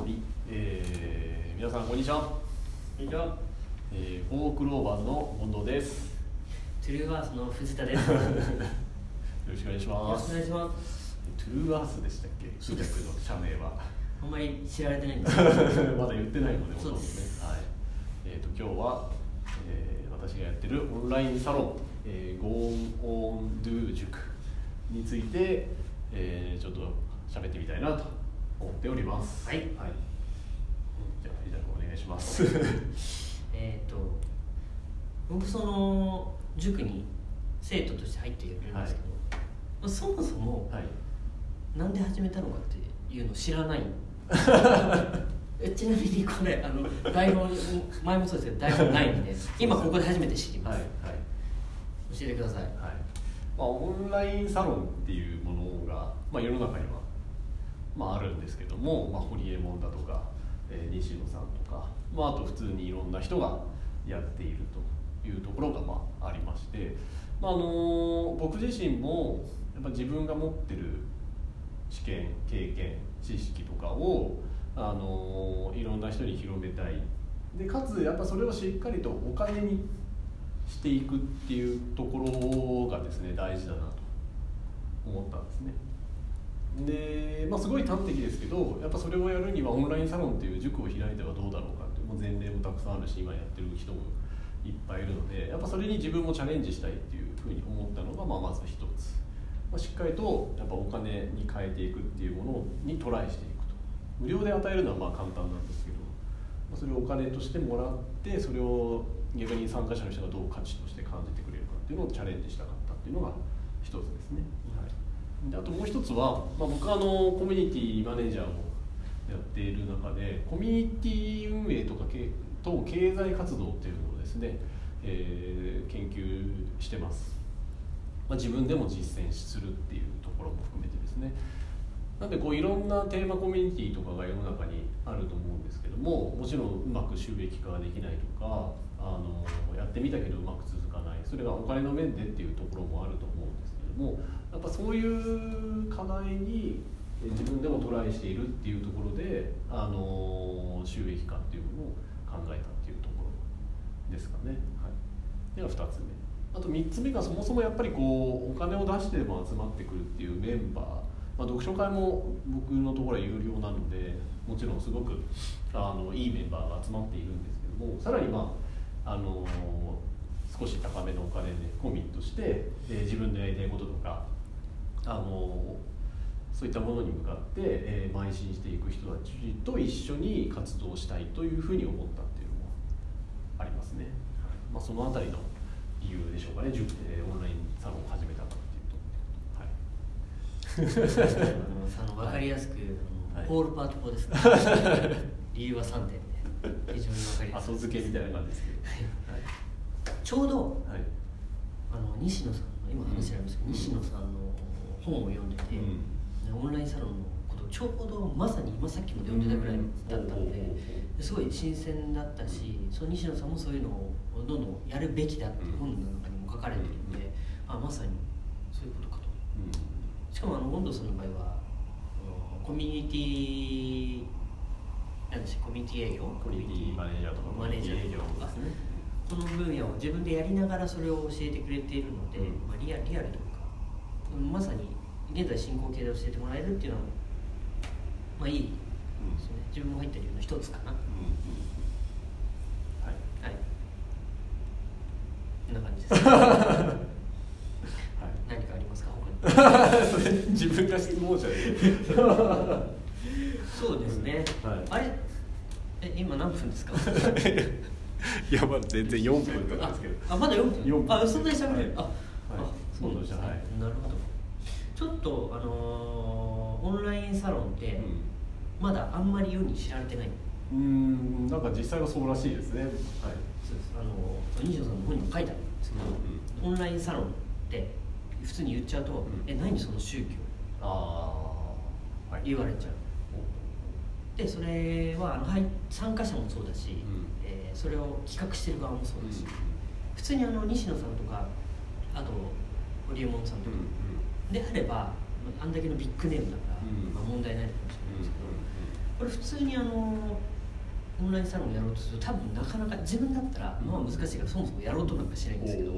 はい、えー、皆さんこんにちは。こんにちは。えー、フォークローバーズの近藤です。トゥルーアースの藤田です。よ よろしくお願いしろます。しくお願いします。トゥルーアースでしたっけ？主役の社名は。あんまり知られてないんですまだ言ってないので、そうですね。はい。えっ、と今日は、えー、私がやってるオンラインサロン、えー、ゴーンオンドゥ塾について、えー、ちょっと喋ってみたいなと思っております。はいはい。じゃあ藤田君お願いします。えっと、僕その塾に生徒として入っているんですけど、はいまあそもそもはい。なんで始めたのかっていうのを知らない。えちなみにこれあの台本前もそうですけど台本ないんで今ここで初めて知りまはいす、はい。教えてくださいはいまあ、オンラインサロンっていうものが、まあ、世の中には、まあ、あるんですけども、まあ、ホリエモンだとか、えー西野さんとか、まあ、あと普通にいろんな人がやっているというところが、まあ、ありまして、まああの僕自身もやっぱ自分が持ってる知見経験知識とかを、あのいろんな人に広めたい。でかつやっぱそれをしっかりとお金にしていくっていうところがですね大事だなと思ったんですね。で、まあ、すごい端的ですけどやっぱそれをやるにはオンラインサロンっていう塾を開いてはどうだろうかってもう前例もたくさんあるし今やってる人もいっぱいいるのでやっぱそれに自分もチャレンジしたいっていうふうに思ったのが、まあ、まず一つ、まあ、しっかりとやっぱお金に変えていくっていうものにトライしていくと。無料で与えるのはまあ簡単なんですけどまあそれをお金としてもらってそれを逆に参加者の人がどう価値として感じてくれるかっていうのをチャレンジしたかったっていうのが一つですね、はい、であともう一つは、まあ、僕はあのコミュニティマネージャーをやっている中でコミュニティ運営とかけと経済活動っていうのをですね、えー研究してます、まあ、自分でも実践するっていうところも含めてですね。なんでこういろんなテーマコミュニティとかが世の中にあると思うんですけどももちろんうまく収益化ができないとかあのやってみたけどうまく続かない。それがお金の面でっていうところもあると思うんです。もやっぱそういう課題に自分でもトライしているっていうところであの収益化っていうのを考えたっていうところですかね。はい、では2つ目。あと3つ目がそもそもやっぱりこうお金を出しても集まってくるっていうメンバー。まあ、読書会も僕のところは有料なのでもちろんすごくあのいいメンバーが集まっているんですけどもさらにまああの少し高めのお金でコミットして、えー自分のやりたいこととかあのそういったものに向かって、えー邁進していく人たちと一緒に活動したいというふうに思ったっていうのもありますね、まあ、そのあたりの理由でしょうかね、塾えーオンラインサロンを始めたかっていうと、はい。あの分かりやすく、はいポールパート法ですね理由は3点で非常に分かりやすい後付けみたいな感じですけど、はいちょうどはい。あの西野さんの今話してありますけど、うん。西野さんの本を読んでて、オンラインサロンのことをちょうどまさに今さっきまで読んでたぐらいだったので、すごい新鮮だったし、その西野さんもそういうのをどんどんやるべきだっていう本の中にも書かれてるので、あまさにそういうことかと。しかもあの温度さんの場合はコミュニティなんでしコミュニティ営業？コミュニティマネージャーとか。マネージャー営業とかですねこの分野を自分でやりながらそれを教えてくれているので、うん。まあ、リアリアルというかうんまさに現在進行形で教えてもらえるっていうのはまあいいですね。自分も入ってるような一つかな。ははい。い。こんな感じです。何かありますか？自分が質問者で。そうですね、はい。あれ？え今何分ですか？いやまだ全然4分なんあですけど。あまだ4分？四分。あそんなに喋れる、あ、はい。あそうなんですね、はい。なるほど。ちょっとあのーオンラインサロンって、まだあんまり世に知られてない？うんなんか実際はそうらしいですね。はい。そうです。あの西野さんの本にも書いてあるんですけど、オンラインサロンって普通に言っちゃうと、ん。え何その宗教？ああはい。言われちゃう。でそれはあのはい参加者もそうだし、ん。えーそれを企画してる側もそうだし、うん。普通にあの西野さんとかあと堀江門さんとか、であればあんだけのビッグネームだから、うん。まあ、問題ないのかもしれないですけど、これ普通にあのオンラインサロンやろうとすると多分なかなか自分だったら、まあ難しいからそもそもやろうとなんかしないんですけど、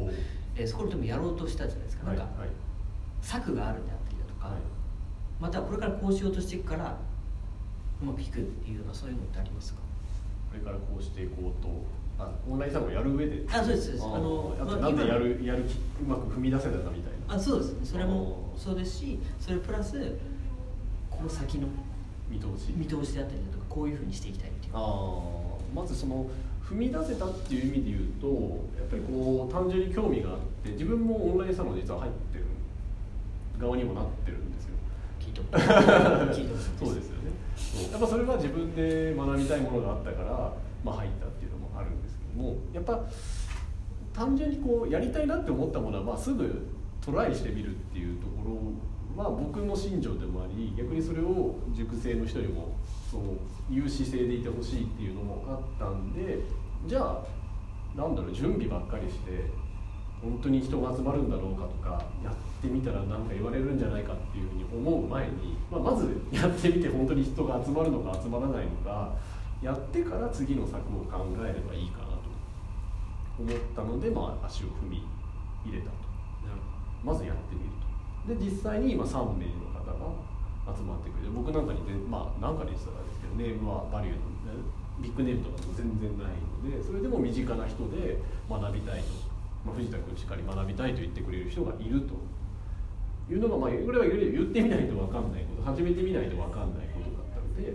えー、そこでもやろうとしたじゃないですか。なんか、はいはい、策があるんであったりだとか、はい、またこれからこうしようとしていくからうまくいくっていうようなそういうのってありますか？これからこうしていこうとあオンラインサロンやる上であそうですあのあとなんでやるやるうまく踏み出せたかみたいな。あそうです。それもそうですしそれプラスこの先の見通し。見通しであったりだとかこういうふうにしていきたいっていう。あまずその踏み出せたっていう意味で言うとやっぱりこう単純に興味があって自分もオンラインサロン実は入ってる側にもなってるんですよ。聞いたそうですよねやっぱそれは自分で学びたいものがあったから、まあ、入ったっていうのもあるんですけどもやっぱ単純にこうやりたいなって思ったものは、まあ、すぐトライしてみるっていうところは僕の信条でもあり逆にそれを塾生の人にもそういう姿勢でいてほしいっていうのもあったんでじゃあなんだろう準備ばっかりして本当に人が集まるんだろうかとかやっってみたら何か言われるんじゃないかっていうふうに思う前に、まあ、まずやってみて本当に人が集まるのか集まらないのかやってから次の策を考えればいいかなと思ったので、まあ、足を踏み入れたと。まずやってみると。で実際に今3名の方が集まってくれて僕なんかにでまあ何かで言ってたらですけどネームはバリューの、ね、ビッグネームとかも全然ないのでそれでも身近な人で学びたいと。まあ、藤田君しっかり学びたいと言ってくれる人がいるというのが、まあ、これは言ってみないと分かんないこと始めてみないと分かんないことだったので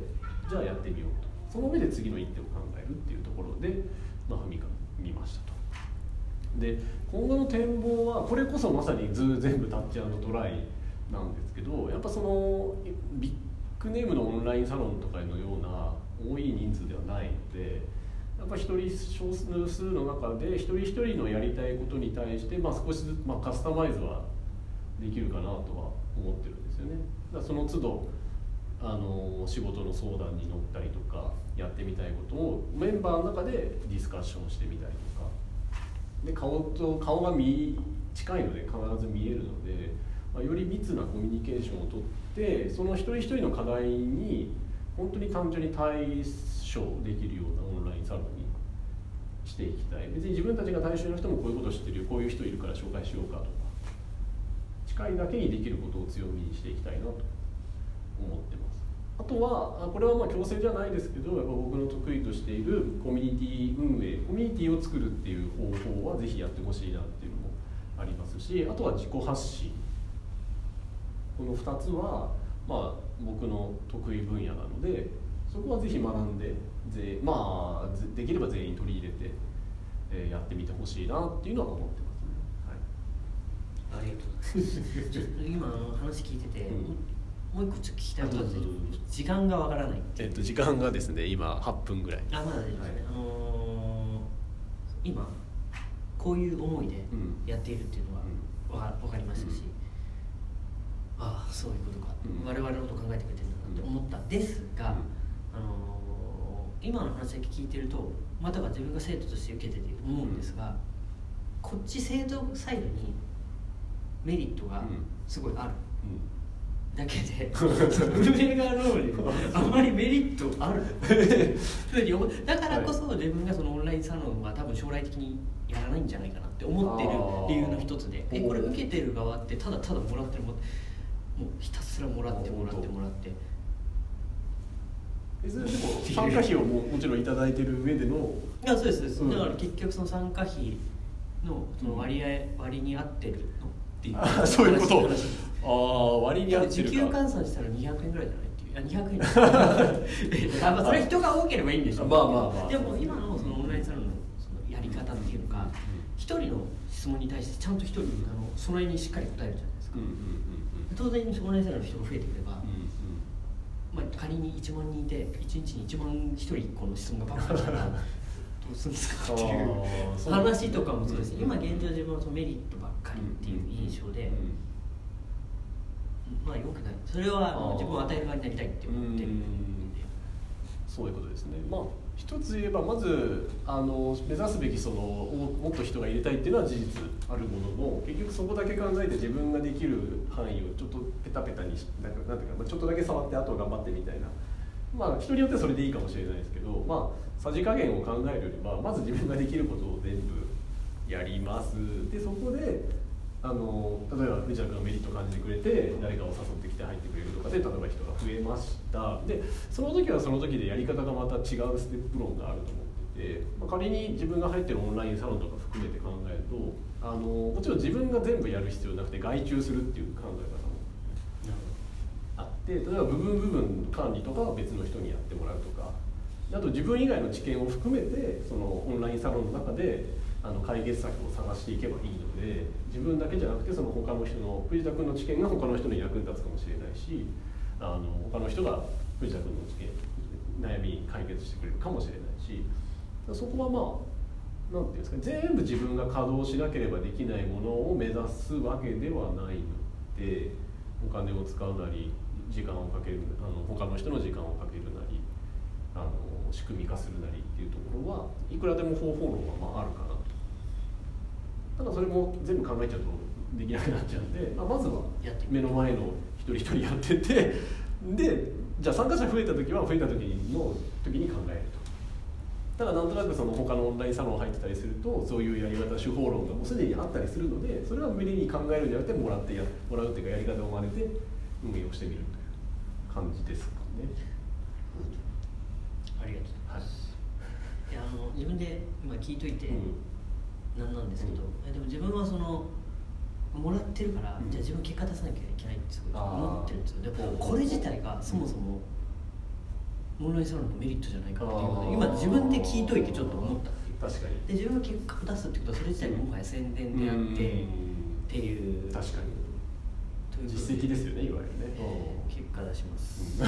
じゃあやってみようとその上で次の一手を考えるっていうところで、まあ、踏みみましたと。で今後の展望はこれこそまさに図全部タッチトライなんですけどやっぱそのビッグネームのオンラインサロンとかのような多い人数ではないのでやっぱ一人少数の中で一人一人のやりたいことに対して、まあ、少しずつ、まあ、カスタマイズはできるかなとは思ってるんですよね。だその都度あの仕事の相談に乗ったりとかやってみたいことをメンバーの中でディスカッションしてみたりとか。で顔と顔が見近いので必ず見えるので、まあ、より密なコミュニケーションをとってその一人一人の課題に本当に単純に対処できるようなオンラインサロンにしていきたい。別に自分たちが対象の人もこういうこと知ってるよこういう人いるから紹介しようかとか。近いだけにできることを強みにしていきたいなと思ってます。あとはこれはまあ強制じゃないですけどやっぱ僕の得意としているコミュニティ運営コミュニティを作るっていう方法はぜひやってほしいなっていうのもありますしあとは自己発信。この2つはまあ僕の得意分野なのでそこはぜひ学んでぜまあできれば全員取り入れて、えー、やってみてほしいなっていうのは思ってます、ありがとうございます。今の話聞いてて、うん、もう一個ちょっと聞きたいことが時間がわからないえっと時間がですね今8分ぐらい。あまだですね、はい、あのー、今こういう思いでやっているっていうのはわ、分かりましたし、うん、ああそういうことか、うん、我々のこと考えてくれてるんだなって思ったですが、あの今の話だけ聞いてるとまたは自分が生徒として受けてて思うんですが、こっち生徒サイドにメリットがすごいある、だけで 運営側のにあまりメリットある。だからこそ自分がそのオンラインサロンは多分将来的にやらないんじゃないかなって思ってる理由の一つで。えこれ受けてる側ってただただもらってるもうひたすらもらってもらってもらって。でも参加費をももちろん頂いてる上でのいやそうですそうです、うん、だから結局その参加費のその割合、割に合ってるのっていう。あそういうこと。ああ割に合ってる時給換算したら200円ぐらいじゃないっていう。あ200円。あ、まあ、それ人が多ければいいんでしょ。うまあまあまあ。でも今のそのオンラインサロンのそのやり方っていうのが一、人の質問に対してちゃんと一人あのそれにしっかり答えるじゃないですか、うんうんうんうん、当然オンラインサロンの人が増えてくれば、まあ、仮に1万人いて1日に1万1人1個の質問がバンバン来たらどうするんですかっていう。話とかもそうです、ね、今現状自分はそのメリットかりっていう印象で、まあよくない。それは自分を与える側になりたいって思ってるんで。そういうことですね。まあ。一つ言えばまずあの目指すべきそのもっと人が入れたいっていうのは事実あるものの結局そこだけ考えて自分ができる範囲をちょっとペタペタになんかなんていうか、まあ、ちょっとだけ触ってあとは頑張ってみたいな。まあ人によってはそれでいいかもしれないですけどまあさじ加減を考えるよりはまず自分ができることを全部やります。でそこであの例えば藤田君がメリット感じてくれて誰かを誘ってきて入ってくれるとかで例えば人が増えました。でその時はその時でやり方がまた違うステップ論があると思ってて、まあ、仮に自分が入ってるオンラインサロンとか含めて考えるとあのもちろん自分が全部やる必要なくて外注するっていう考え方もあって例えば部分部分管理とかは別の人にやってもらうとかあと自分以外の知見を含めてそのオンラインサロンの中であの解決策を探していけばいいので自分だけじゃなくてその他の人の藤田君の知見が他の人に役に立つかもしれないしあの他の人が藤田君の知見悩み解決してくれるかもしれないしそこはまあなんていうんですか全部自分が稼働しなければできないものを目指すわけではないのでお金を使うなり時間をかけるあの他の人の時間をかけるなりあの仕組み化するなりっていうところはいくらでも方法論はまああるかなとただそれも全部考えちゃうとできなくなっちゃうんで、まあ、まずは目の前の一人一人やっててでじゃあ参加者増えた時は増えた時の時に考えるとただなんとなくその他のオンラインサロン入ってたりするとそういうやり方手法論がもうすでにあったりするのでそれは無理に考えるんじゃなくてもらってやもらうっていうかやり方を真似て運営をしてみるという感じですかね。ありがとうございます。はい、いやあの自分で今聞いといて、なんなんですけど、うん、でも自分はそのもらってるから、うん、じゃあ自分結果出さなきゃいけないってすごい思ってるんですよ。でもこれ自体がそもそもオンラインサロンのメリットじゃないかっていうので今自分で聞いといてちょっと思った確かに。で自分が結果を出すってことはそれ自体がもはや宣伝であってっていう。確かに。実績ですよねいわゆるね。結果出します